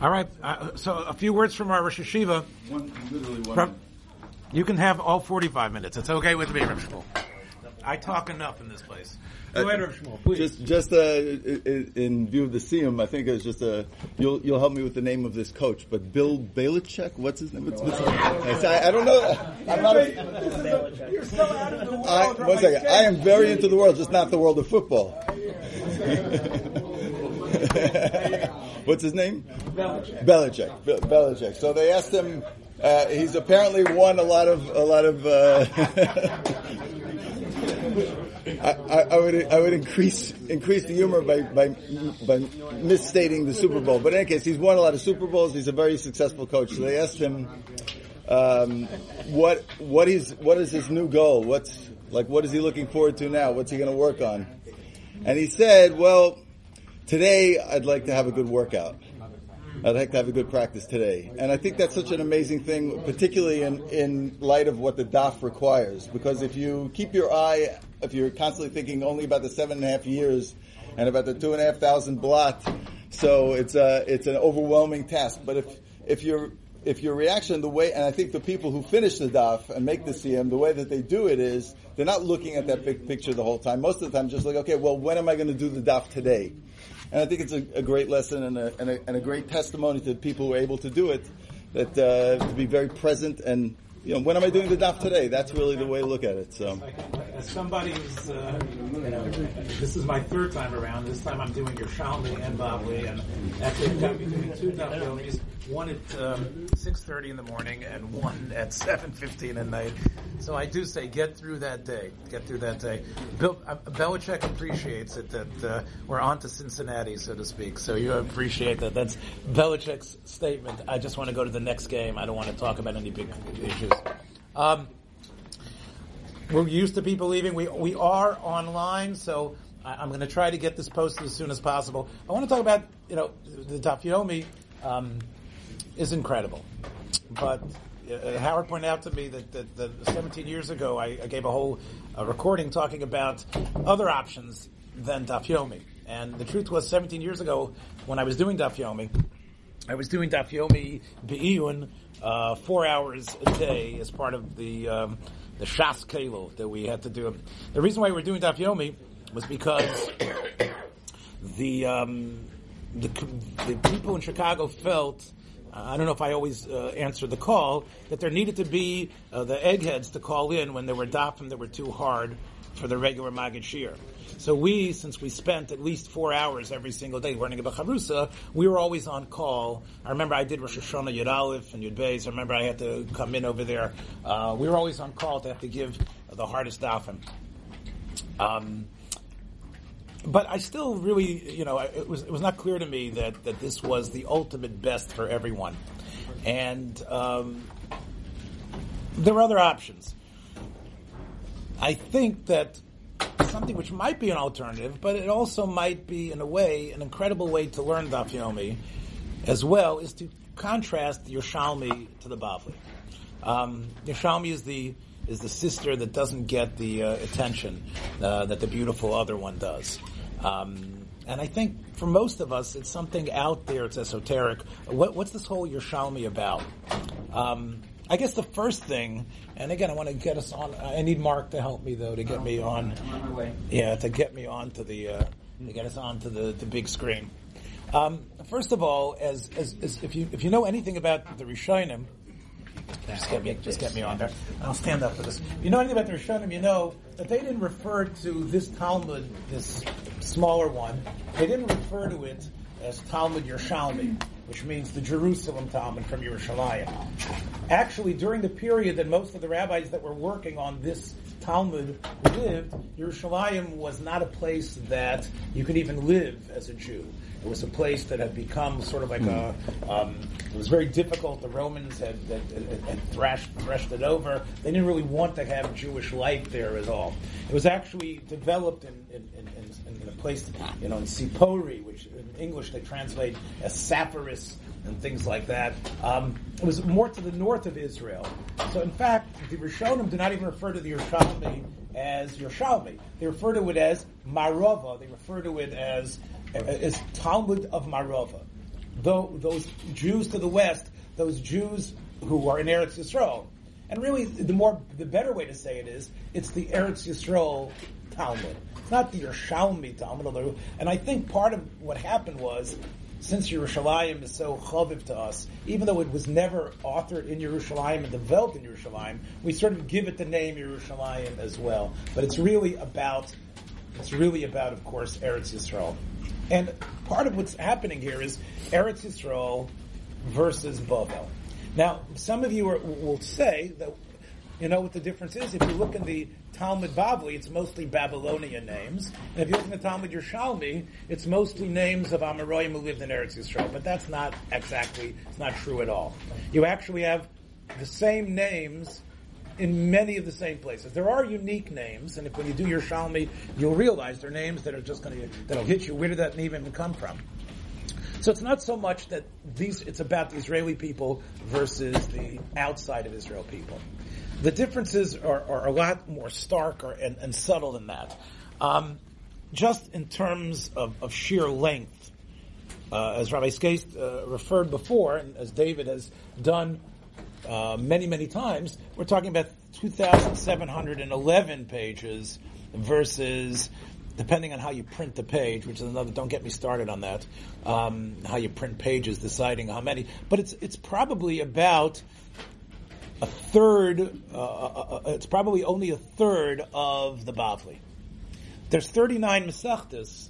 All right. Uh, so a few words from our Rosh Yeshiva. One, literally one. From, you can have all 45 minutes. It's okay with me, Rav Shmuel. I talk enough in this place. Go ahead, Rav Shmuel, please. Just, just uh, i- i- in view of the Siyum, I think it's just a. You'll, you'll help me with the name of this coach, but Bill Belichick. What's his name? What's, what's I, I don't know. I'm not. A, You're so out of the world. I, one second. I am very into the world, just not the world of football. What's his name? Belichick. Belichick. Be- Belichick. So they asked him. Uh, he's apparently won a lot of a lot of. Uh, I, I, I would I would increase increase the humor by, by by misstating the Super Bowl. But in any case, he's won a lot of Super Bowls. He's a very successful coach. So they asked him, um, what what is what is his new goal? What's like what is he looking forward to now? What's he going to work on? And he said, well, today I'd like to have a good workout. I'd like to have a good practice today. And I think that's such an amazing thing, particularly in, in light of what the DAF requires. Because if you keep your eye, if you're constantly thinking only about the seven and a half years and about the two and a half thousand blatt, so it's a, it's an overwhelming task. But if, if your, if your reaction, the way, and I think the people who finish the DAF and make the Siyum, the way that they do it is, they're not looking at that big picture the whole time. Most of the time, just like, okay, well, when am I going to do the DAF today? And I think it's a, a great lesson and a, and, a, and a great testimony to the people who are able to do it, that uh, to be very present and, you know, when am I doing the daf today? That's really the way to look at it. So, As somebody who's, uh, this is my third time around. This time I'm doing Yerushalmi and Bavli, and actually I've got me doing two Dafyomis, one at um, 6.30 in the morning and one at 7.15 at night. So I do say, get through that day. Get through that day. Bill, uh, Belichick appreciates it that uh, we're on to Cincinnati, so to speak. So you appreciate that. That's Belichick's statement. I just want to go to the next game. I don't want to talk about any big issues. Um, we're used to people leaving. We we are online, so I, I'm going to try to get this posted as soon as possible. I want to talk about you know the Dafyomi um, is incredible, but uh, Howard pointed out to me that, that, that 17 years ago I, I gave a whole uh, recording talking about other options than Dafyomi, and the truth was 17 years ago when I was doing Dafyomi. I was doing Dafyomi Be'iyun uh, four hours a day as part of the um, the Shas Kelo that we had to do. The reason why we were doing Dafyomi was because the, um, the the people in Chicago felt. I don't know if I always uh, answered the call that there needed to be uh, the eggheads to call in when there were dafim that were too hard for the regular Maggid Shiur. So we, since we spent at least four hours every single day learning about Chavrusa, we were always on call. I remember I did Rosh Hashanah Yud Aleph and Yud Beis. I remember I had to come in over there. Uh, we were always on call to have to give the hardest dafim. Um, but I still really, you know, it was it was not clear to me that that this was the ultimate best for everyone, and um, there were other options. I think that something which might be an alternative, but it also might be, in a way, an incredible way to learn Daf Yomi as well, is to contrast Yerushalmi to the Bavli. Um, Yerushalmi is the is the sister that doesn't get the uh, attention uh, that the beautiful other one does. Um, and I think for most of us, it's something out there. It's esoteric. What, what's this whole Yerushalmi about? Um, I guess the first thing, and again, I want to get us on. I need Mark to help me though to get me on. Yeah, to get me onto the uh, to get us onto the, the big screen. Um, first of all, as, as, as if you if you know anything about the Rishonim, just get me just get me on there. I'll stand up for this. If you know anything about the Rishonim, you know that they didn't refer to this Talmud, this smaller one. They didn't refer to it as Talmud Yerushalmi, which means the Jerusalem Talmud from Yerushalayim. Actually, during the period that most of the rabbis that were working on this Talmud lived, Yerushalayim was not a place that you could even live as a Jew. It was a place that had become sort of like a. Um, it was very difficult. The Romans had, had, had, thrashed, it over. They didn't really want to have Jewish life there at all. It was actually developed in, in, in, in, a place, you know, in Sipori, which in English they translate as Sepphoris and things like that. Um, it was more to the north of Israel. So, in fact, the Rishonim do not even refer to the Yerushalmi as Yerushalmi. They refer to it as Marova. They refer to it as as Talmud of Marova. tho- those Jews to the west, those Jews who are in Eretz Yisrael. And really, the more, the better way to say it is, it's the Eretz Yisrael Talmud. It's not the Yerushalmi Talmud, although, and I think part of what happened was, since Yerushalayim is so chaviv to us, even though it was never authored in Yerushalayim and developed in Yerushalayim, we sort of give it the name Yerushalayim as well. But it's really about, it's really about, of course, Eretz Yisrael. And part of what's happening here is Eretz Yisrael versus Bavel. Now, some of you are, will say that you know what the difference is. If you look in the Talmud Bavli, it's mostly Babylonian names, and if you look in the Talmud Yerushalmi, it's mostly names of Amoraim who lived in Eretz Yisrael. But that's not exactly, it's not true at all. You actually have the same names in many of the same places. There are unique names, and if when you do Yerushalmi, you'll realize they're names that are just going to that'll hit you. Where did that name even come from? So it's not so much that these, it's about the Israeli people versus the outside of Israel people. The differences are, are a lot more stark or, and, and, subtle than that. Um, just in terms of, of sheer length, uh, as Rabbi Skase uh, referred before, and as David has done uh, many, many times, we're talking about 2,711 pages versus depending on how you print the page, which is another. Don't get me started on that. Um, how you print pages, deciding how many, but it's it's probably about a third. Uh, uh, uh it's probably only a third of the Bavli. There's 39 Masechtas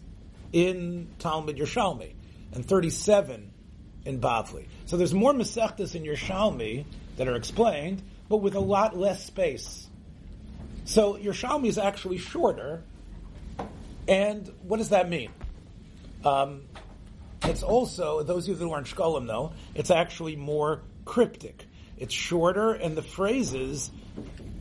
in Talmud Yerushalmi and 37 in Bavli. So there's more Masechtas in Yerushalmi that are explained, but with a lot less space. So Yerushalmi is actually shorter and what does that mean? Um, it's also, those of you that aren't Shkolim know, it's actually more cryptic. It's shorter, and the phrases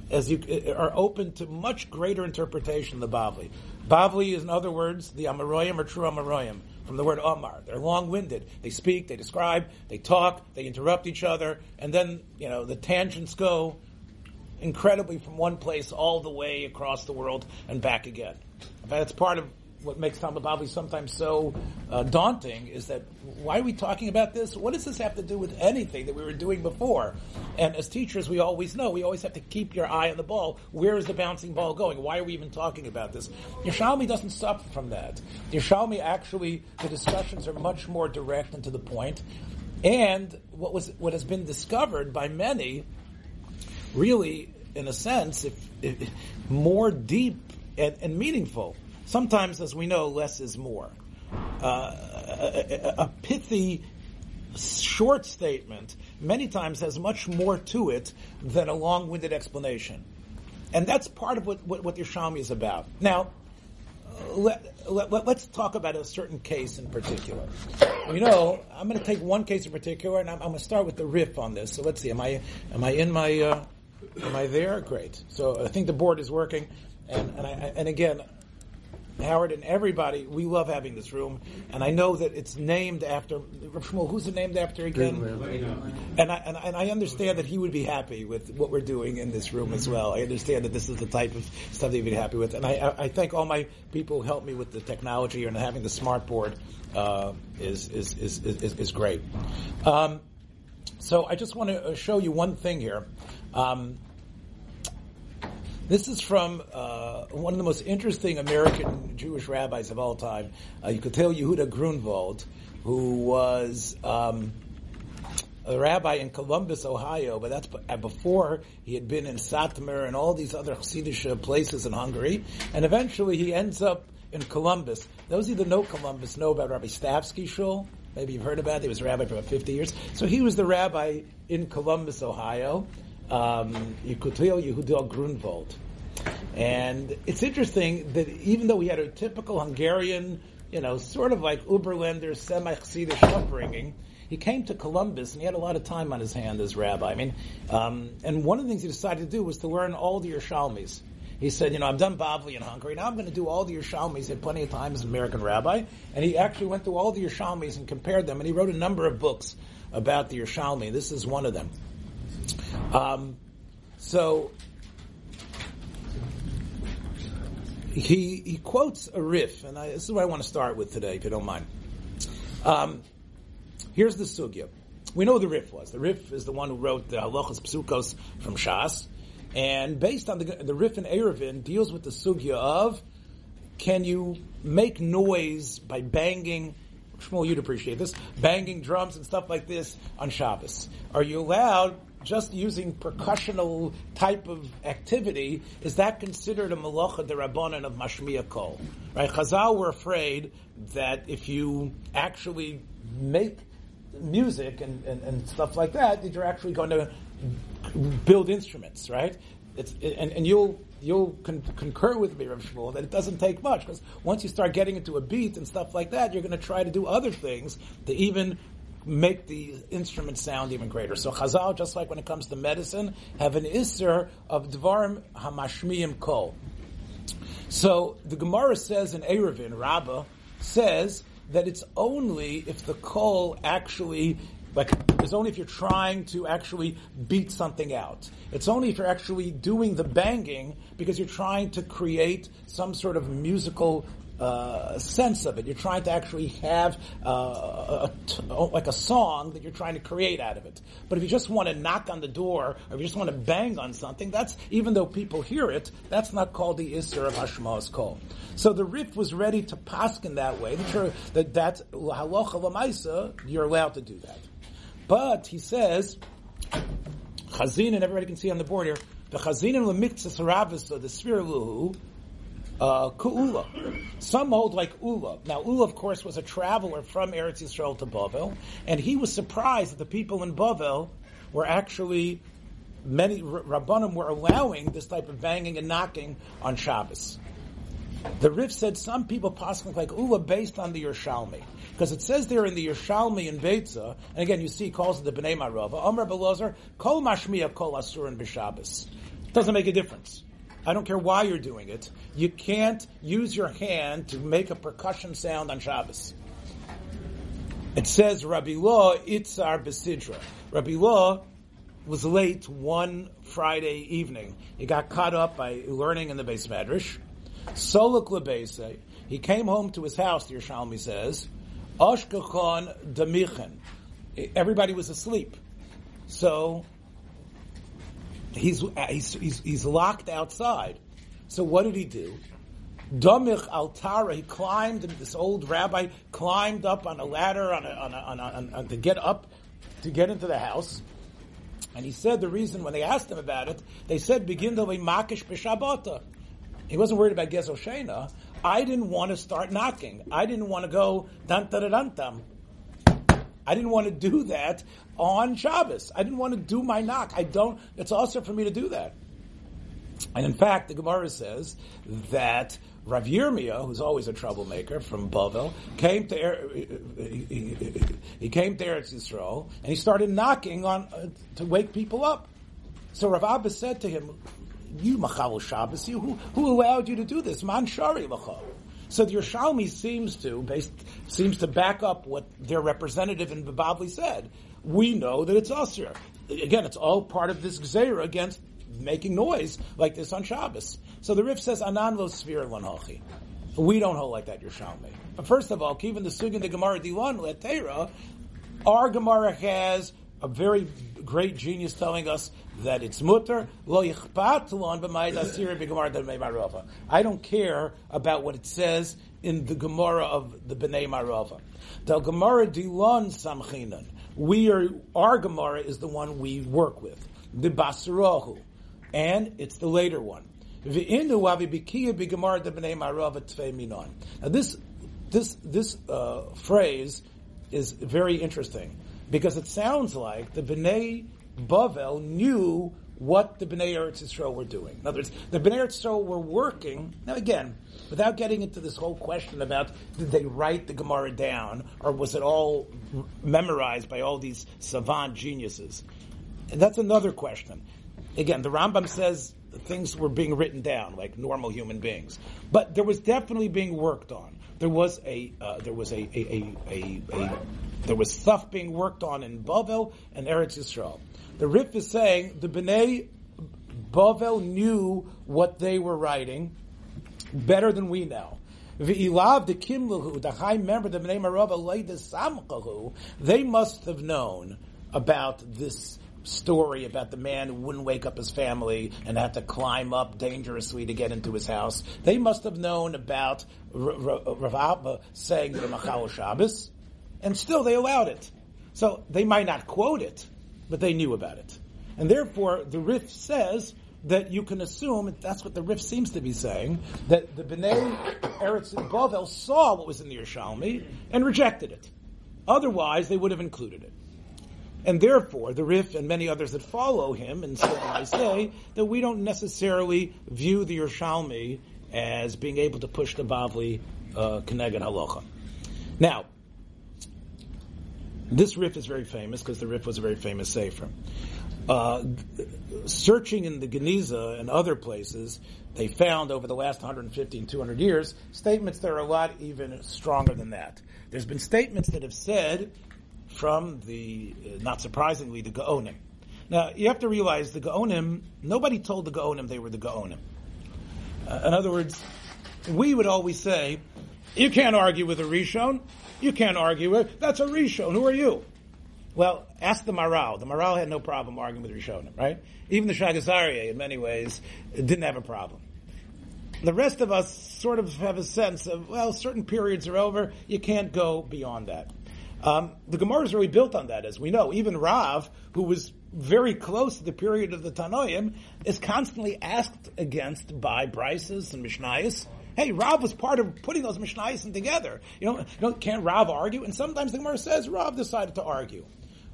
as you are open to much greater interpretation than the Bavli. Bavli is, in other words, the Amoraim or true Amoraim, from the word Amar. They're long-winded. They speak, they describe, they talk, they interrupt each other, and then, you know, the tangents go incredibly from one place all the way across the world and back again. That's part of what makes Talmud Bavli sometimes so uh, daunting is that why are we talking about this? What does this have to do with anything that we were doing before? And as teachers, we always know we always have to keep your eye on the ball. Where is the bouncing ball going? Why are we even talking about this? Yerushalmi doesn't suffer from that. Yerushalmi actually, the discussions are much more direct and to the point. And what was what has been discovered by many, really, in a sense, if, if more deep and, and meaningful. Sometimes, as we know, less is more. Uh, a, a, pithy, short statement many times has much more to it than a long-winded explanation. And that's part of what, what, what Yerushalmi is about. Now, let, let, us talk about a certain case in particular. You know, I'm going to take one case in particular, and I'm, I'm, going to start with the Rif on this. So let's see. Am I am I in my uh, am I there? Great. So I think the board is working. And and, I, and again, Howard and everybody, we love having this room, and I know that it's named after Shmuel. Who's it named after again? And I, and and I understand that he would be happy with what we're doing in this room as well. I understand that this is the type of stuff that he'd be happy with, and I, I thank all my people who helped me with the technology and having the smart board uh, is, is, is is is great. Um, so I just want to show you one thing here. Um, this is from uh, one of the most interesting American Jewish rabbis of all time. Uh, Yekutiel Yehuda Grunwald, who was um, a rabbi in Columbus, Ohio, but that's uh, before he had been in Satmar and all these other Chassidish places in Hungary. And eventually he ends up in Columbus. Those that know Columbus know about Rabbi Stavsky Shul. Maybe you've heard about it. He was a rabbi for about 50 years. So he was the rabbi in Columbus, Ohio um, Yekutiel Yehudel Grunwald. And it's interesting that even though he had a typical Hungarian, you know, sort of like Uberländer, semi-Chassidish upbringing, he came to Columbus and he had a lot of time on his hand as rabbi. I mean, um, and one of the things he decided to do was to learn all the Yerushalmis. He said, you know, I've done Bavli in Hungary. Now I'm going to do all the Yerushalmis. He had plenty of time as an American rabbi. And he actually went through all the Yerushalmis and compared them. And he wrote a number of books about the Yerushalmi. This is one of them. Um, so he he quotes a Rif, and I, this is what I want to start with today, if you don't mind. Um, here's the sugya. We know the Rif was. The Rif is the one who wrote the Halachas Psukos from Shas. And based on the, the Rif and Eruvin deals with the sugya of can you make noise by banging Shmuel, you'd appreciate this. Banging drums and stuff like this on Shabbos. Are you allowed just using percussional type of activity? Is that considered a malacha derabanan of mashmiya kol? Right? Chazal were afraid that if you actually make music and, and, and stuff like that, that you're actually going to build instruments, right? It's, and, and you'll you'll con- concur with me, Rav Shmuel, that it doesn't take much because once you start getting into a beat and stuff like that, you're going to try to do other things to even make the instrument sound even greater. So Chazal, just like when it comes to medicine, have an isser of dvarim hamashmiyim kol. So the Gemara says in Eruvin, Rabbah says that it's only if the kol actually like, it's only if you're trying to actually beat something out. It's only if you're actually doing the banging because you're trying to create some sort of musical uh, sense of it. You're trying to actually have uh, like a song that you're trying to create out of it. But if you just want to knock on the door, or if you just want to bang on something, that's even though people hear it, that's not called the Isser of Hashma's call. So the Rif was ready to paskin that way. That that's halacha lamaisa. You're allowed to do that. But he says, Chazin, and everybody can see on the board here, the Chazin and the Sfiraluhu, uh, Ku'ula. Some hold like Ula. Now, Ula, of course, was a traveler from Eretz Yisrael to Bavel, and he was surprised that the people in Bavel were actually, many Rabbanim were allowing this type of banging and knocking on Shabbos. The Rif said some people possibly like Ula based on the Yerushalmi. Because it says there in the Yerushalmi in Beitza, and again you see he calls it the Bnei Marava, Omer Belazar, Kol Mashmiya Kol Asurin B'Shabbos. Doesn't make a difference. I don't care why you're doing it. You can't use your hand to make a percussion sound on Shabbos. It says Rabbi Law Itzar Besidra. Rabbi Law was late one Friday evening. He got caught up by learning in the beis medrash. Soluk lebese. He came home to his house, the Yerushalmi says, Ashkechon Damichen. Everybody was asleep. So he's, he's, he's, he's locked outside. So what did he do? Domich Altara, he climbed, this old rabbi climbed up on a ladder on a, on a, on a, on a, to get up, to get into the house. And he said the reason when they asked him about it, they said, begin the way makish b'shabata. He wasn't worried about Gezel Shena. I didn't want to start knocking. I didn't want to go dun dun dun. I didn't want to do that on Shabbos. I didn't want to do my knock. I don't. It's also for me to do that. And in fact, the Gemara says that Rav Yirmiyah, who's always a troublemaker from Bavel, came to er, he came to Eretz Yisrael and he started knocking on uh, to wake people up. So Rav Abba said to him, you machal Shabbos, you, who, who allowed you to do this? Man shari machal. So the Yerushalmi seems to, based, seems to back up what their representative in Babavli said. We know that it's usher. Again, it's all part of this gzeira against making noise like this on Shabbos. So the Rif says, Anan lo svir lanhachi. We don't hold like that, Yerushalmi. But first of all, even the Sugin the Gemara Dilan Letera, our Gemara has a very great genius telling us that it's mutter lo yichpat lon b'mayid I don't care about what it says in the Gemara of the Bnei Marava. The Gemara dilon samchinan. We are our Gemara is the one we work with the Basarahu, and it's the later one. Now this this this uh, phrase is very interesting because it sounds like the Bnei Bavel knew what the Bnei Eretz Yisrael were doing. In other words, the Bnei Eretz Yisrael were working. Now, again, without getting into this whole question about did they write the Gemara down or was it all memorized by all these savant geniuses? And that's another question. Again, the Rambam says things were being written down like normal human beings, but there was definitely being worked on. There was a uh, there was a a, a, a, there was stuff being worked on in Bavel and Eretz Yisrael. The Rif is saying the Bnei Bavel knew what they were writing better than we know. The the high member, the Bnei Marava, samkahu, they must have known about this story about the man who wouldn't wake up his family and had to climb up dangerously to get into his house. They must have known about Rav saying the Machal Shabbos, and still they allowed it. So they might not quote it, but they knew about it. And therefore, the Rif says that you can assume, that's what the Rif seems to be saying, that the Bnei Eretz Bavel saw what was in the Yerushalmi and rejected it. Otherwise, they would have included it. And therefore, the Rif and many others that follow him, and so I say, that we don't necessarily view the Yerushalmi as being able to push the Bavli uh, Halacha. Now, this Rif is very famous because the Rif was a very famous Sefer. Uh, searching in the Geniza and other places, they found over the last 150 and 200 years statements that are a lot even stronger than that. There's been statements that have said from the, uh, not surprisingly, the Gaonim. Now, you have to realize the Gaonim, nobody told the Gaonim they were the Gaonim. Uh, in other words, we would always say, you can't argue with a Rishon, you can't argue with, that's a Rishon, who are you? Well, ask the Maharal. The Maharal had no problem arguing with Rishonim, right? Even the Shaagas Aryeh, in many ways, didn't have a problem. The rest of us sort of have a sense of, well, certain periods are over, you can't go beyond that. Um, the Gemara is really built on that, as we know. Even Rav, who was very close to the period of the Tanoim, is constantly asked against by Brises and Mishnayos. Hey, Rav was part of putting those Mishnayos together. You know, you know, can't Rav argue? And sometimes the Gemara says Rav decided to argue.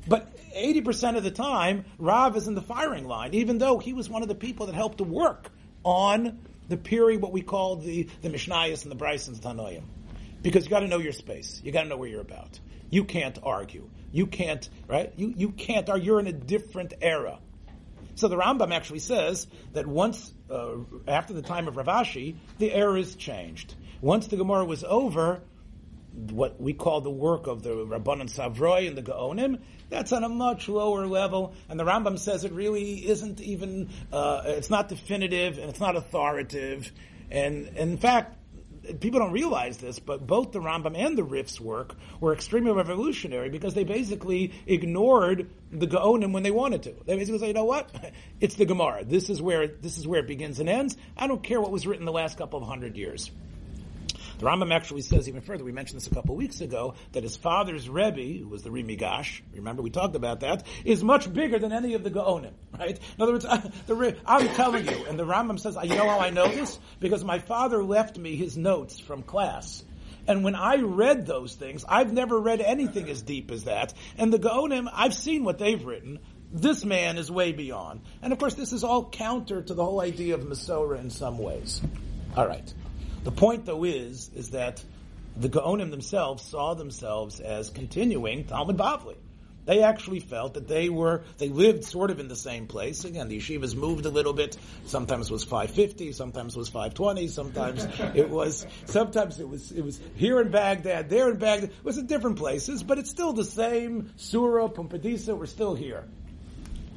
But 80% of the time, Rav is in the firing line, even though he was one of the people that helped to work on the period, what we call the, the Mishnayos and the Bryce and Tanoim. Because you gotta know your space. You gotta know where you're about. You can't argue. You can't, right? You, you can't argue. You're in a different era. So the Rambam actually says that once, uh, after the time of Rav Ashi, the era is changed. Once the Gemara was over, what we call the work of the Rabbanan Savorai and the Gaonim, that's on a much lower level. And the Rambam says it really isn't even, uh, it's not definitive and it's not authoritative. And, and in fact, people don't realize this, but both the Rambam and the Rif's work were extremely revolutionary because they basically ignored the Gaonim when they wanted to. They basically say, you know what? It's the Gemara. This is where, this is where it begins and ends. I don't care what was written the last couple of hundred years. The Rambam actually says even further, we mentioned this a couple weeks ago, that his father's Rebbe, who was the Ri Migash, remember we talked about that, is much bigger than any of the Gaonim, right? In other words, the, I'm telling you, and the Rambam says, you know how I know this? Because my father left me his notes from class. And when I read those things, I've never read anything as deep as that. And the Gaonim, I've seen what they've written. This man is way beyond. And of course, this is all counter to the whole idea of Masorah in some ways. All right. The point, though, is is that the Gaonim themselves saw themselves as continuing Talmud Bavli. They actually felt that they were, they lived sort of in the same place. Again, the yeshivas moved a little bit. Sometimes it was 550, sometimes it was 520, sometimes it was, sometimes it was, it was here in Baghdad, there in Baghdad. It was in different places, but it's still the same. Sura, Pumbedisa, we're still here.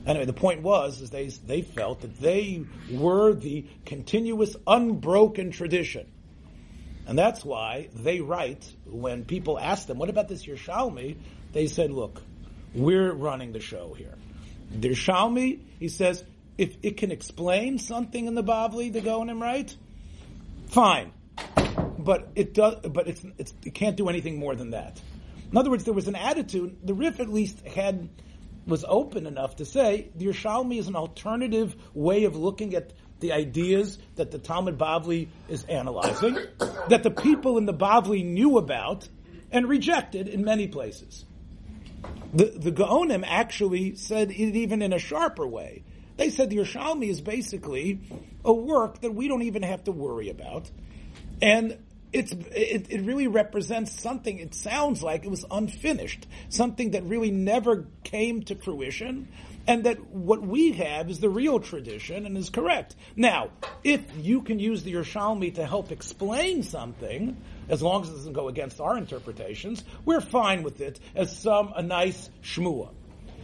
Anyway, the point was, is they, they felt that they were the continuous, unbroken tradition. And that's why they write, when people ask them, what about this Yerushalmi? They said, look, we're running the show here. The Yerushalmi, he says, if it can explain something in the Bavli, the Gaonim, right? Fine. But it does, but it's, it's, it can't do anything more than that. In other words, there was an attitude, the Rif at least had, was open enough to say, the Yerushalmi is an alternative way of looking at the ideas that the Talmud Bavli is analyzing, that the people in the Bavli knew about and rejected in many places. The, the Gaonim actually said it even in a sharper way. They said the Yerushalmi is basically a work that we don't even have to worry about. And it's, it, it really represents something, it sounds like it was unfinished, something that really never came to fruition, and that what we have is the real tradition and is correct. Now, if you can use the Yerushalmi to help explain something, as long as it doesn't go against our interpretations, we're fine with it as some a nice shmua.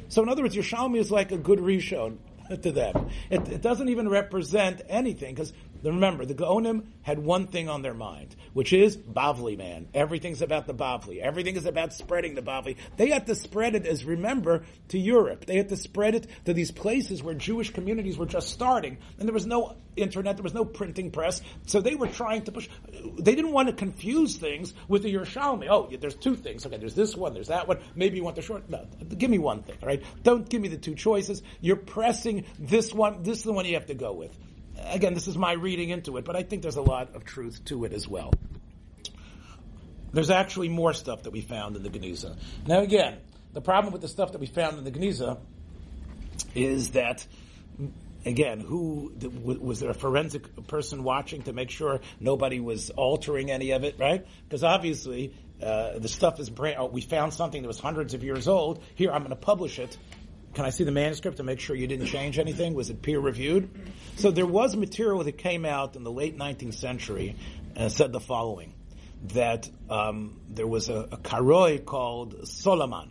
So, in other words, Yerushalmi is like a good rishon to them. It, it, doesn't even represent anything because remember, the Gaonim had one thing on their mind, which is Bavli, man. Everything's about the Bavli. Everything is about spreading the Bavli. They had to spread it, as remember, to Europe. They had to spread it to these places where Jewish communities were just starting, and there was no internet, there was no printing press, so they were trying to push. They didn't want to confuse things with the Yerushalmi. Oh, there's two things. Okay, there's this one, there's that one. Maybe you want the short. No, give me one thing, all right? Don't give me the two choices. You're pressing this one. This is the one you have to go with. Again, this is my reading into it, but I think there's a lot of truth to it as well. There's actually more stuff that we found in the Geniza. Now again, the problem with the stuff that we found in the Geniza is that again, who was there a forensic person watching to make sure nobody was altering any of it, right? Because obviously uh, the stuff is brand. Oh, we found something that was hundreds of years old. Here, I'm going to publish it. Can I see the manuscript to make sure you didn't change anything? Was it peer reviewed? So there was material that came out in the late 19th century and said the following: that um, there was a, a Karoi called Solomon,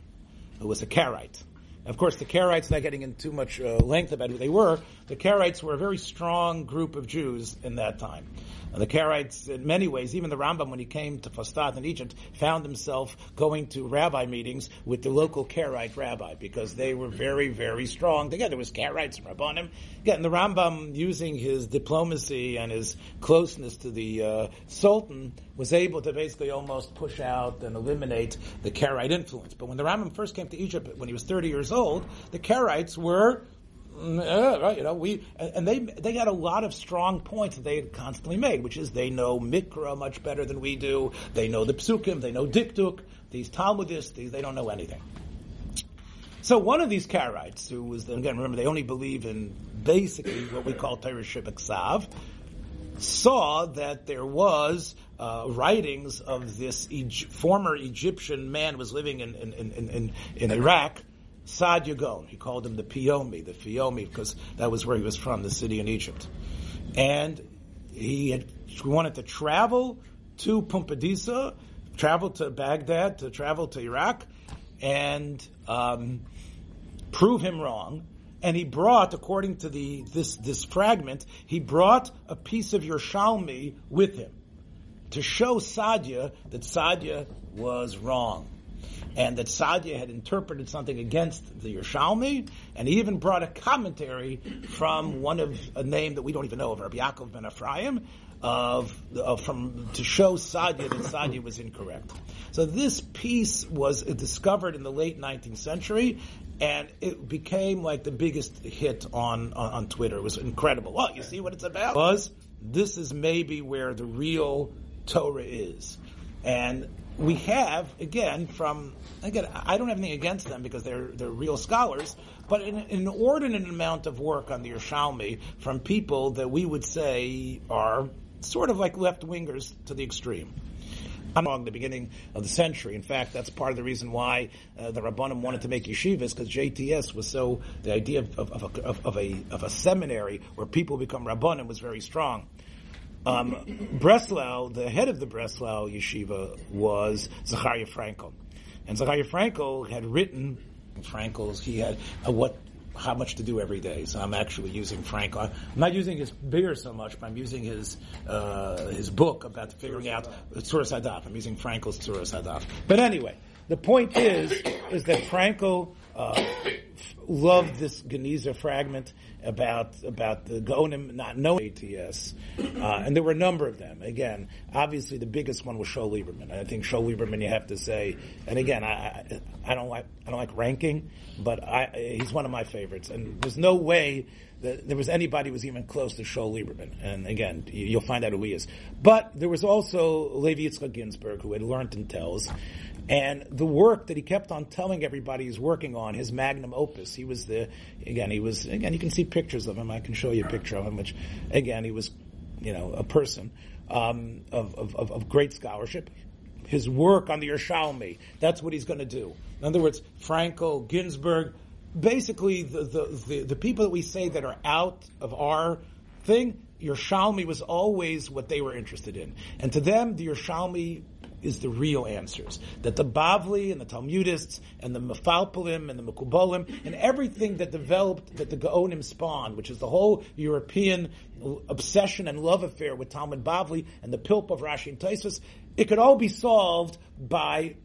who was a Karaite. Of course, the Karaites, not getting into too much uh, length about who they were, the Karaites were a very strong group of Jews in that time. The Karaites, in many ways, even the Rambam, when he came to Fustat in Egypt, found himself going to rabbi meetings with the local Karaite rabbi because they were very, very strong. Again, there was Karaites and Rabbanim. Again, the Rambam, using his diplomacy and his closeness to the uh, Sultan, was able to basically almost push out and eliminate the Karaite influence. But when the Rambam first came to Egypt, when he was 30 years old, the Karaites were right, you know, we and they they had a lot of strong points that they had constantly made, which is they know Mikra much better than we do. They know the Psukim, they know Dikduk. These Talmudists, these, they don't know anything. So one of these Karaites, who was again, remember, they only believe in basically what we call Torah Shebeksav, saw that there was uh, writings of this e- former Egyptian man was living in in, in, in, in Iraq Saadia Gaon. He called him the Piomi, the Fiomi, because that was where he was from, the city in Egypt. And he had wanted to travel to Pumbedisa, travel to Baghdad, to travel to Iraq, and um, prove him wrong. And he brought, according to the this this fragment, he brought a piece of Yerushalmi with him to show Sadia that Sadia was wrong and that Sadia had interpreted something against the Yerushalmi, and he even brought a commentary from one of a name that we don't even know of, Rabbi Yaakov ben Ephraim, of, of, from to show Sadia that Sadia was incorrect. So this piece was discovered in the late 19th century, and it became like the biggest hit on, on, on Twitter. It was incredible. Well, you see what it's about? Was this is maybe where the real Torah is, and we have again from again I don't have anything against them because they're they're real scholars, but an, inordinate amount of work on the Yerushalmi from people that we would say are sort of like left wingers to the extreme. Along the beginning of the century. In fact, that's part of the reason why uh, the Rabbanim wanted to make yeshivas because JTS was so the idea of, of, of, a, of, a, of a seminary where people become Rabbanim was very strong. Um, Breslau, the head of the Breslau yeshiva was Zachariah Frankel. And Zachariah Frankel had written Frankel's, he had a, what, how much to do every day. So I'm actually using Frankel. I'm not using his beer so much, but I'm using his, uh, his book about figuring out Tzuras Hadaf. I'm using Frankel's Tzuras Hadaf. But anyway, the point is, is that Frankel, uh, loved this Geniza fragment about about the Gaonim not knowing ATS, uh, and there were a number of them. Again, obviously the biggest one was Shaul Lieberman. I think Shaul Lieberman, you have to say, and again, I, I don't like I don't like ranking, but I, he's one of my favorites, and there's no way that there was anybody who was even close to Shaul Lieberman. And again, you'll find out who he is. But there was also Levi Yitzchak Ginzberg, who had learned in Telz. And the work that he kept on telling everybody he's working on, his magnum opus, he was the, again, he was, again, you can see pictures of him. I can show you a picture of him, which, again, he was, you know, a person um, of, of, of great scholarship. His work on the Yerushalmi, that's what he's going to do. In other words, Frankel, Ginzberg, basically the, the, the, the, people that we say that are out of our thing, Yerushalmi was always what they were interested in. And to them, the Yerushalmi is the real answers. That the Bavli and the Talmudists and the Mefalpalim and the Mekubolim and everything that developed that the Gaonim spawned, which is the whole European obsession and love affair with Talmud Bavli and the Pilp of Rashi and Tosfos, it could all be solved by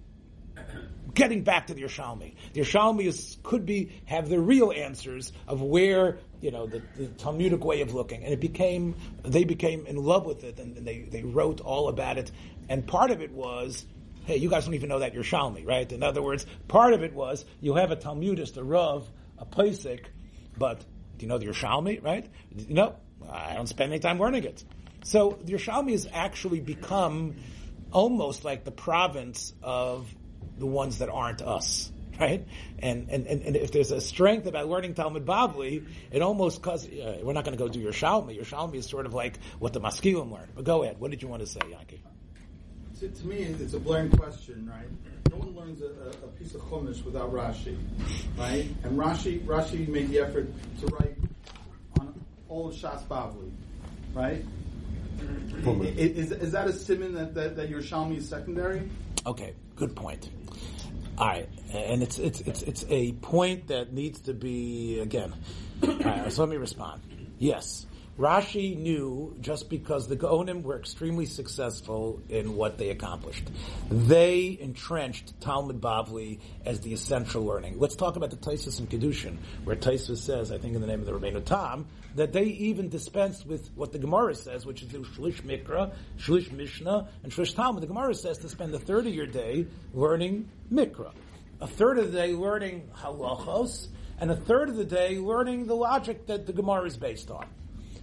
getting back to the Yerushalmi. The Yerushalmi is, could be have the real answers of where you know the, the, Talmudic way of looking, and it became they became in love with it, and, and they they wrote all about it. And part of it was hey, you guys don't even know that Yerushalmi, right? In other words, part of it was you have a Talmudist, a Rav, a Pesach, but do you know the Yerushalmi, right? Know, I don't spend any time learning it. So the Yerushalmi has actually become almost like the province of the ones that aren't us. Right? And, and, and, if there's a strength about learning Talmud Bavli, it almost causes, uh, we're not going to go do Yerushalmi. Your Shalmi is sort of like what the Maskilim learn. But go ahead. What did you want to say, Yankee? To, to me, it's a blaring question, right? No one learns a, a, piece of Chumash without Rashi, right? And Rashi, Rashi made the effort to write on all of Shas Bavli, right? Is, is, that a siman that, that, that Yerushalmi is secondary? Okay, good point. All right, and it's it's it's it's a point that needs to be again. Right, uh, so let me respond. Yes, Rashi knew just because the Gaonim were extremely successful in what they accomplished. They entrenched Talmud Bavli as the essential learning. Let's talk about the Tosfos and Kedushin, where Tosfos says, I think in the name of the Rabbeinu Tam, that they even dispense with what the Gemara says, which is Shlish Mikra, Shlish Mishnah, and Shlish Talmud. The Gemara says to spend a third of your day learning Mikra, a third of the day learning halachos, and a third of the day learning the logic that the Gemara is based on.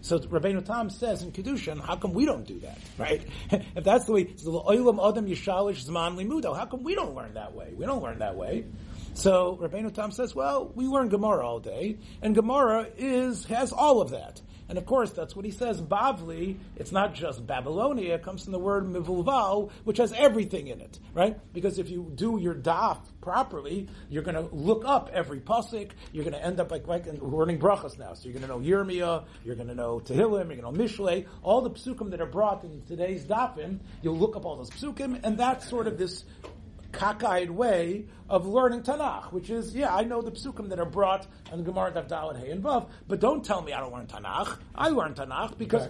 So Rabbeinu Tam says in Kedushin, how come we don't do that, right? if that's the way, it's the Adam Yishalish Zman Limudo, how come we don't learn that way? We don't learn that way. So Rabbeinu Tam says, well, we learn Gemara all day, and Gemara is, has all of that. And of course, that's what he says. Bavli, it's not just Babylonia, it comes from the word mivulval, which has everything in it, right? Because if you do your daf properly, you're going to look up every pasuk. You're going to end up like, like learning brachas now. So you're going to know Yirmiyah, you're going to know Tehillim, you're going to know Mishle, all the psukim that are brought in today's dafim. You'll look up all those psukim, and that's sort of this cockeyed way of learning Tanakh, which is, yeah, I know the psukim that are brought in the Gemara Davdal and Hey and Vav, but don't tell me I don't learn Tanakh. I learn Tanakh because,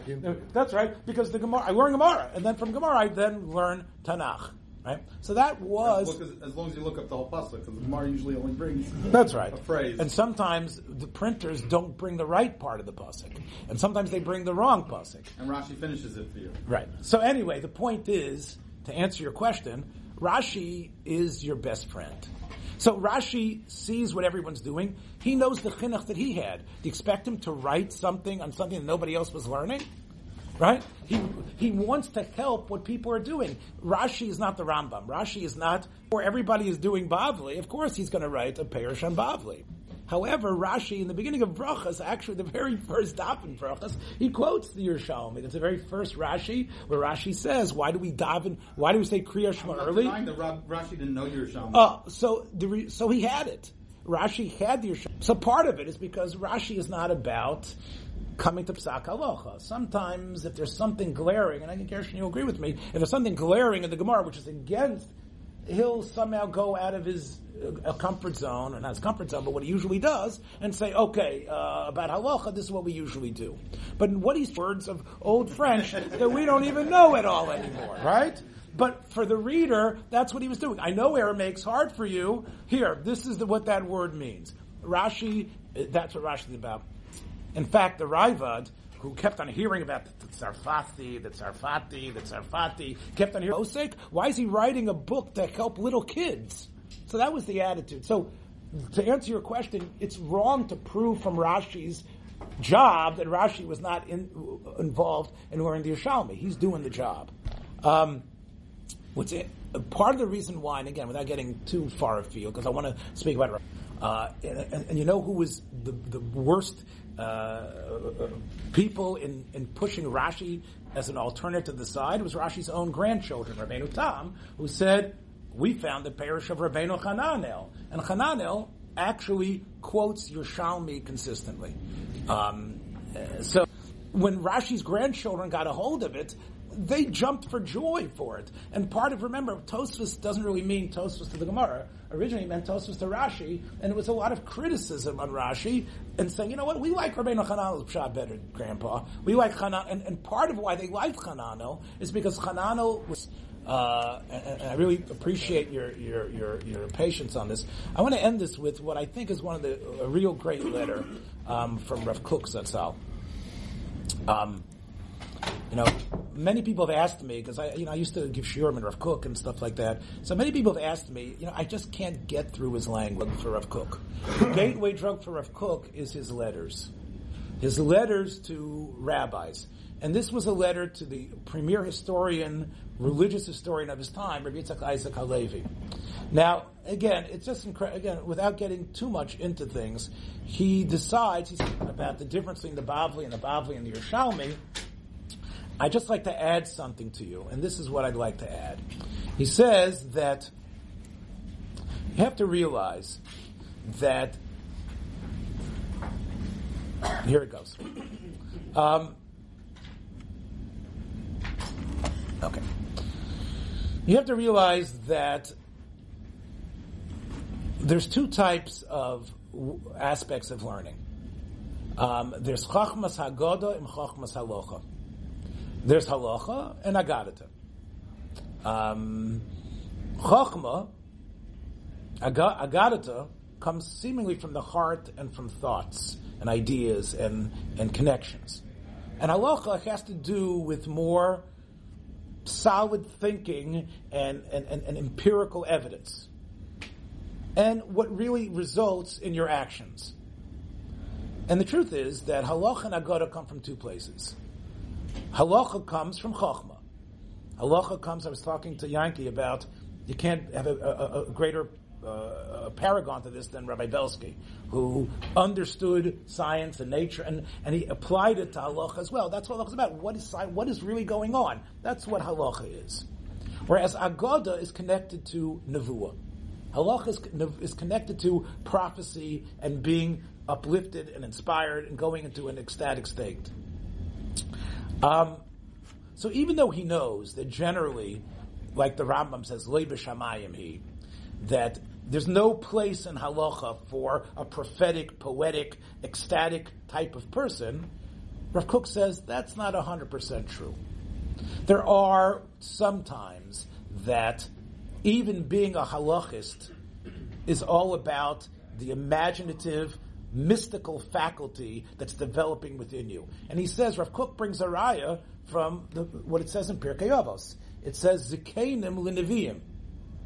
that's right, because the Gemara, I learn Gemara, and then from Gemara I then learn Tanakh. Right, so that was as, as long as you look up the whole pasuk, because the Gemara usually only brings that's right a phrase. And sometimes the printers don't bring the right part of the pasuk, and sometimes they bring the wrong pasuk. And Rashi finishes it for you. Right. So anyway, the point is to answer your question Rashi is your best friend. So Rashi sees what everyone's doing. He knows the chinuch that he had. Do you expect him to write something on something that nobody else was learning? Right? He, he wants to help what people are doing. Rashi is not the Rambam. Rashi is not, or everybody is doing Bavli. Of course he's going to write a Perush on Bavli. However, Rashi, in the beginning of Brachas, actually the very first daf in Brachas, he quotes the Yerushalmi. That's the very first Rashi, where Rashi says, why do we daven, why do we say Kriya Shema early? The Rashi didn't know Yerushalmi. Oh, so, the, so he had it. Rashi had the Yerushalmi. So part of it is because Rashi is not about coming to Psak Halacha. Sometimes if there's something glaring, and I think Gershon, you agree with me, if there's something glaring in the Gemara which is against he'll somehow go out of his uh, comfort zone, or not his comfort zone, but what he usually does, and say, okay, uh, about halacha, this is what we usually do. But what he's words of old French that we don't even know at all anymore, right? But for the reader, that's what he was doing. I know Aramaic hard for you. Here, this is the, what that word means. Rashi, uh, that's what Rashi is about. In fact, the Ravad, who kept on hearing about the Tsarfati, the Tsarfati, the Tsarfati, kept on hearing, oh sake, why is he writing a book to help little kids? So that was the attitude. So to answer your question, it's wrong to prove from Rashi's job that Rashi was not in, involved in wearing the Yerushalmi. He's doing the job. Um, what's it? Part of the reason why, and again, without getting too far afield, because I want to speak about it. Uh, and, and, and, you know who was the, the worst uh, people in, in pushing Rashi as an alternative to the side was Rashi's own grandchildren, Rabbeinu Tam, who said, we found the perush of Rabbeinu Hananel. And Hananel actually quotes Yerushalmi consistently. Um, so when Rashi's grandchildren got a hold of it, they jumped for joy for it. And part of, remember, Tosfos doesn't really mean Tosfos to the Gemara. Originally meant Tosfos to Rashi, and it was a lot of criticism on Rashi, and saying, you know what, we like Rabbeinu Hanano's Pshat better, Grandpa. We like Hanan, and, and part of why they liked Hanano is because Hanano was, uh, and, and I really appreciate your, your, your, your patience on this. I want to end this with what I think is one of the, a real great letter, um, from Rav Kook Zatzal. Um, you know, many people have asked me because I, you know, I used to give shiurim and Rav Kook and stuff like that. So many people have asked me, you know, I just can't get through his language for Rav. The gateway drug for Rav Kook is his letters, his letters to rabbis. And this was a letter to the premier historian, religious historian of his time, Rabbi Yitzchak Isaac Halevi. Now, again, it's just incredible. Again, without getting too much into things, he decides he's about the difference between the Bavli and the Bavli and the Yerushalmi. I just like to add something to you, and this is what I'd like to add. He says that you have to realize that here it goes. Um, okay, you have to realize that there's two types of aspects of learning. Um, there's chachmas hagoda and chachmas halocha. There's halacha and agadata. Um, chachma, aga, agadata, comes seemingly from the heart and from thoughts and ideas and, and connections. And halacha has to do with more solid thinking and, and, and, and empirical evidence. And what really results in your actions. And the truth is that halacha and agada come from two places. Halacha comes from Chachma. Halacha comes, I was talking to Yankee about, you can't have a, a, a greater uh, paragon to this than Rabbi Belsky, who understood science and nature, and, and he applied it to halacha as well. That's what halacha is about. What is, what is really going on? That's what halacha is. Whereas agada is connected to nevuah. Halacha is, is connected to prophecy and being uplifted and inspired and going into an ecstatic state. Um, so even though he knows that generally, like the Rambam says, Shamayim he, that there's no place in halacha for a prophetic, poetic, ecstatic type of person, Rav Kook says that's not 100% true. There are sometimes that even being a halachist is all about the imaginative, mystical faculty that's developing within you. And he says, Rav Kook brings a raya from the, what it says in Pirkei Avos. It says, Zikenim l'neviim.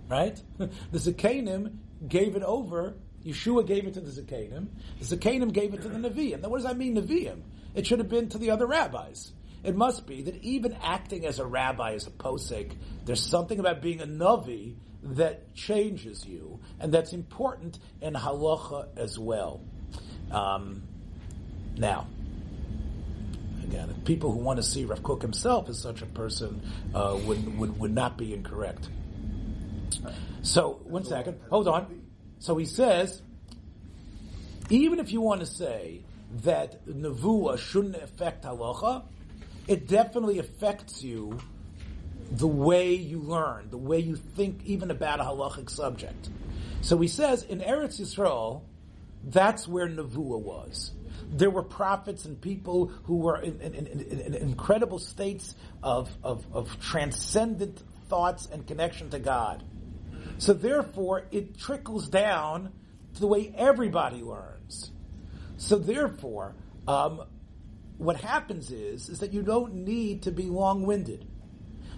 Right? the Zikenim gave it over, Yeshua gave it to the Zikenim, the Zikenim gave it to the Nevi'im. Now what does that mean, Nevi'im? It should have been to the other rabbis. It must be that even acting as a rabbi, as a posek, there's something about being a Navi that changes you, and that's important in halacha as well. Um, now, again, people who want to see Rav Kook himself as such a person uh, would, would, would not be incorrect. So, one second, hold on. So he says, even if you want to say that nevuah shouldn't affect halacha, it definitely affects you the way you learn, the way you think even about a halachic subject. So he says in Eretz Yisrael, that's where Nevuah was. There were prophets and people who were in, in, in, in incredible states of, of, of transcendent thoughts and connection to God. So therefore, it trickles down to the way everybody learns. So therefore, um, what happens is is that you don't need to be long-winded.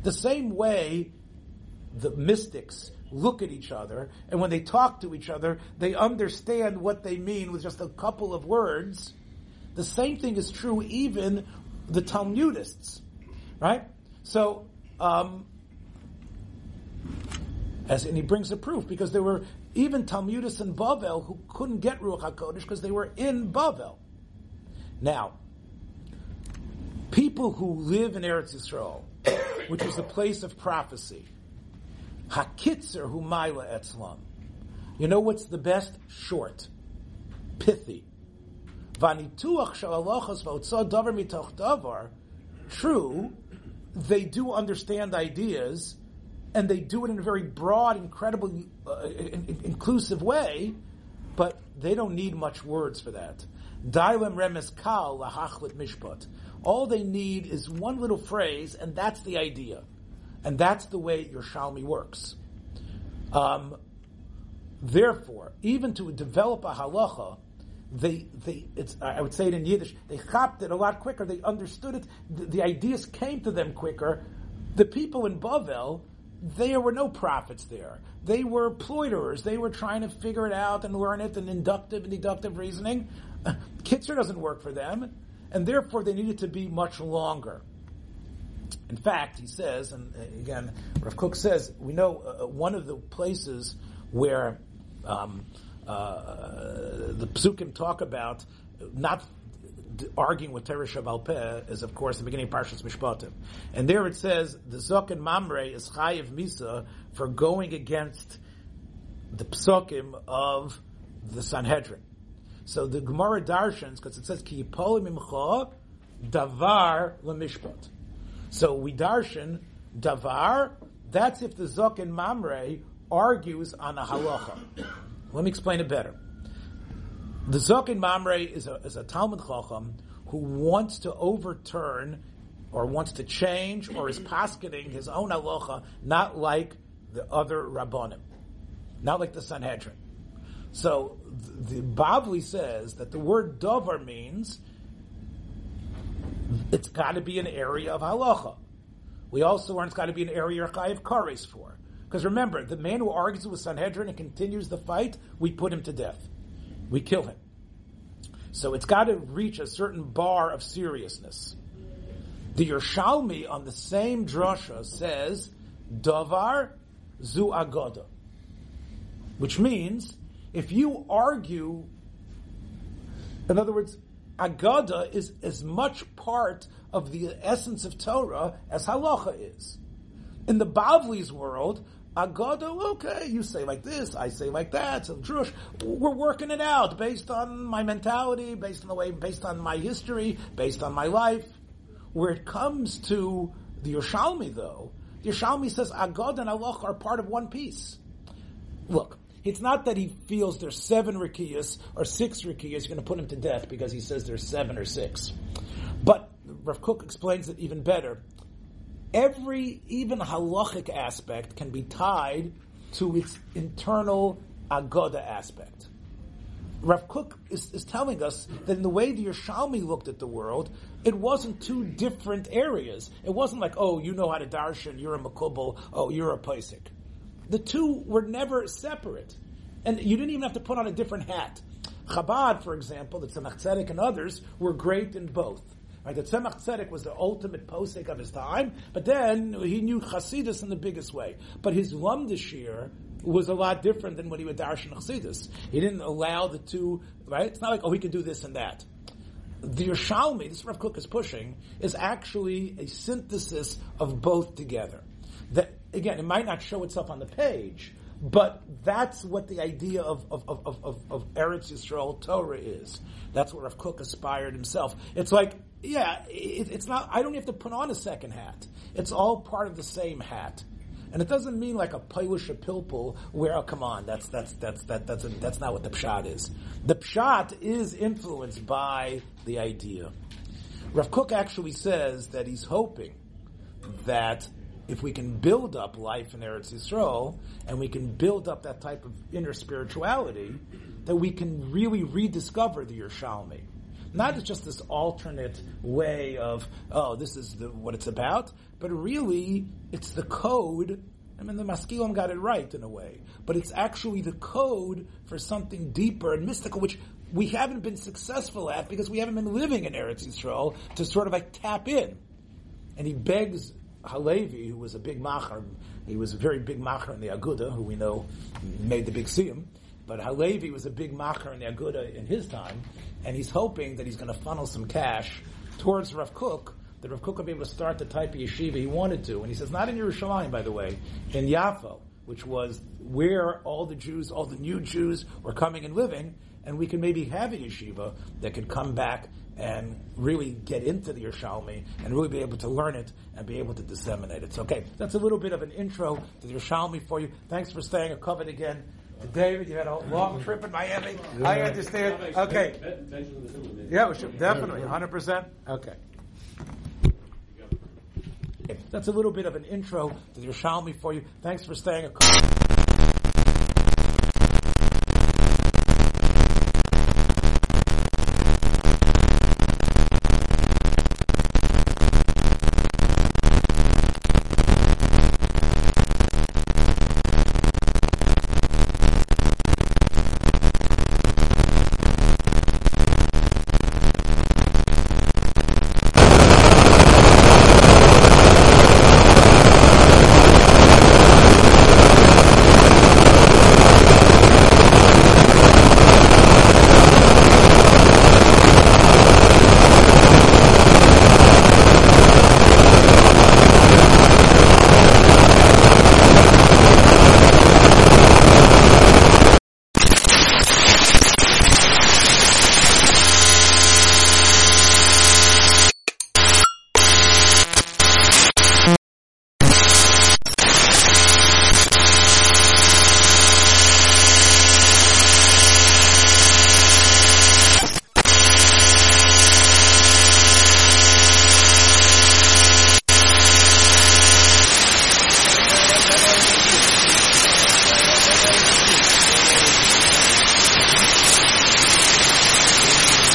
The same way the mystics look at each other, and when they talk to each other, they understand what they mean with just a couple of words. The same thing is true even the Talmudists, right? So, um, as and he brings a proof because there were even Talmudists in Bavel who couldn't get Ruach Hakodesh because they were in Bavel. Now, people who live in Eretz Yisrael, which is the place of prophecy, Hakitzer humayla etzlam. You know what's the best? Short. Pithy. Vanituach shalalachas v'otzah davar mitoch davar. True they do understand ideas, and they do it in a very broad, incredible, uh, in, in, inclusive way, but they don't need much words for that. Dailem remes kal lahachlit mishpat. All they need is one little phrase, and that's the idea. And that's the way Yerushalmi works. Um, therefore, even to develop a halacha, they, they, it's, I would say it in Yiddish, they chopped it a lot quicker, they understood it, the, the ideas came to them quicker. The people in Bavel, there were no prophets there. They were ploiterers. They were trying to figure it out and learn it and inductive and deductive reasoning. Kitzer doesn't work for them, and therefore they needed to be much longer. In fact, he says, and uh, again, Rav Kook says, we know uh, uh, one of the places where um, uh, the psukim talk about not arguing with Teresh Shabbal Peh is, of course, the beginning of Parshas Mishpatim. And there it says, the Zoken Mamre is Chayiv Misa for going against the psukim of the Sanhedrin. So the Gemara darshans, because it says, Ki imcha davar lemishpat. So we darshan davar, that's if the Zoken Mamre argues on a halacha. Let me explain it better. The Zoken Mamre is a, is a Talmud Chacham who wants to overturn or wants to change or is paskening his own halacha, not like the other Rabbanim, not like the Sanhedrin. So the, the Bavli says that the word dover means it's got to be an area of halacha. We also learn it's got to be an area of kares for. Because remember, the man who argues with Sanhedrin and continues the fight, we put him to death. We kill him. So it's got to reach a certain bar of seriousness. The Yerushalmi on the same drasha says, Davar zu agoda. Which means, if you argue, in other words, agada is as much part of the essence of Torah as halacha is. In the Bavli's world, Agada, okay, you say like this, I say like that. So Drush, we're working it out based on my mentality, based on the way, based on my history, based on my life. Where it comes to the Yerushalmi, though, the Yerushalmi says Agada and Allah are part of one piece. Look, it's not that he feels there's seven rikiyas or six rikiyas, you're going to put him to death because he says there's seven or six. But Rav Kook explains it even better every, even halachic aspect can be tied to its internal agoda aspect. Rav Kook is, is, telling us that in the way the Yerushalmi looked at the world, it wasn't two different areas. It wasn't like, oh, you know how to darshan, you're a makubal, oh, you're a paisik. The two were never separate. And you didn't even have to put on a different hat. Chabad, for example, the Tzemach Tzedek and others were great in both. Right? The Tzemach Tzedek was the ultimate posek of his time, but then he knew Chasidus in the biggest way. But his Lumdashir was a lot different than what he would darshan Chasidus. He didn't allow the two, right? It's not like, oh, he could do this and that. The Yerushalmi, this Rav Kook is pushing, is actually a synthesis of both together. That, again, it might not show itself on the page, but that's what the idea of, of, of, of, of Eretz Yisrael Torah is. That's what Rav Kook aspired himself. It's like yeah, it, it's not. I don't have to put on a second hat. It's all part of the same hat. And it doesn't mean like a Polish pilpul where, oh, come on, that's, that's, that's, that, that's, a, that's not what the pshat is. The pshat is influenced by the idea. Rav Kook actually says that he's hoping that if we can build up life in Eretz Yisrael, and we can build up that type of inner spirituality, that we can really rediscover the Yerushalmi. Not just this alternate way of, oh, this is the, what it's about, but really it's the code. I mean, the Maskilim got it right in a way, but it's actually the code for something deeper and mystical, which we haven't been successful at because we haven't been living in Eretz Yisrael to sort of like tap in. And he begs Halevi, who was a big macher, he was a very big macher in the Aguda, who we know made the big siyum, but Halevi was a big macher in the Aguda in his time, and he's hoping that he's going to funnel some cash towards Rav Kook, that Rav Kook will be able to start the type of yeshiva he wanted to. And he says, not in Yerushalayim, by the way, in Yafo, which was where all the Jews, all the new Jews were coming and living, and we can maybe have a yeshiva that could come back and really get into the Yerushalmi and really be able to learn it and be able to disseminate it. So, okay, that's a little bit of an intro to the Yerushalmi for you. Thanks for staying a covet again. David, you had a long trip in Miami. I understand. Okay. Yeah, we should, definitely, 100%. Okay. That's a little bit of an intro to the Yerushalmi for you. Thanks for staying a covet.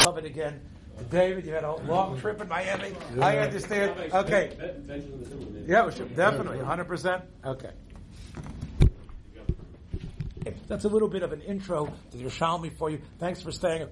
covet again. David, you had a long trip in Miami. I understand. Okay. Yeah, should, definitely, 100%. Okay. That's a little bit of an intro to the Yerushalmi for you. Thanks for staying a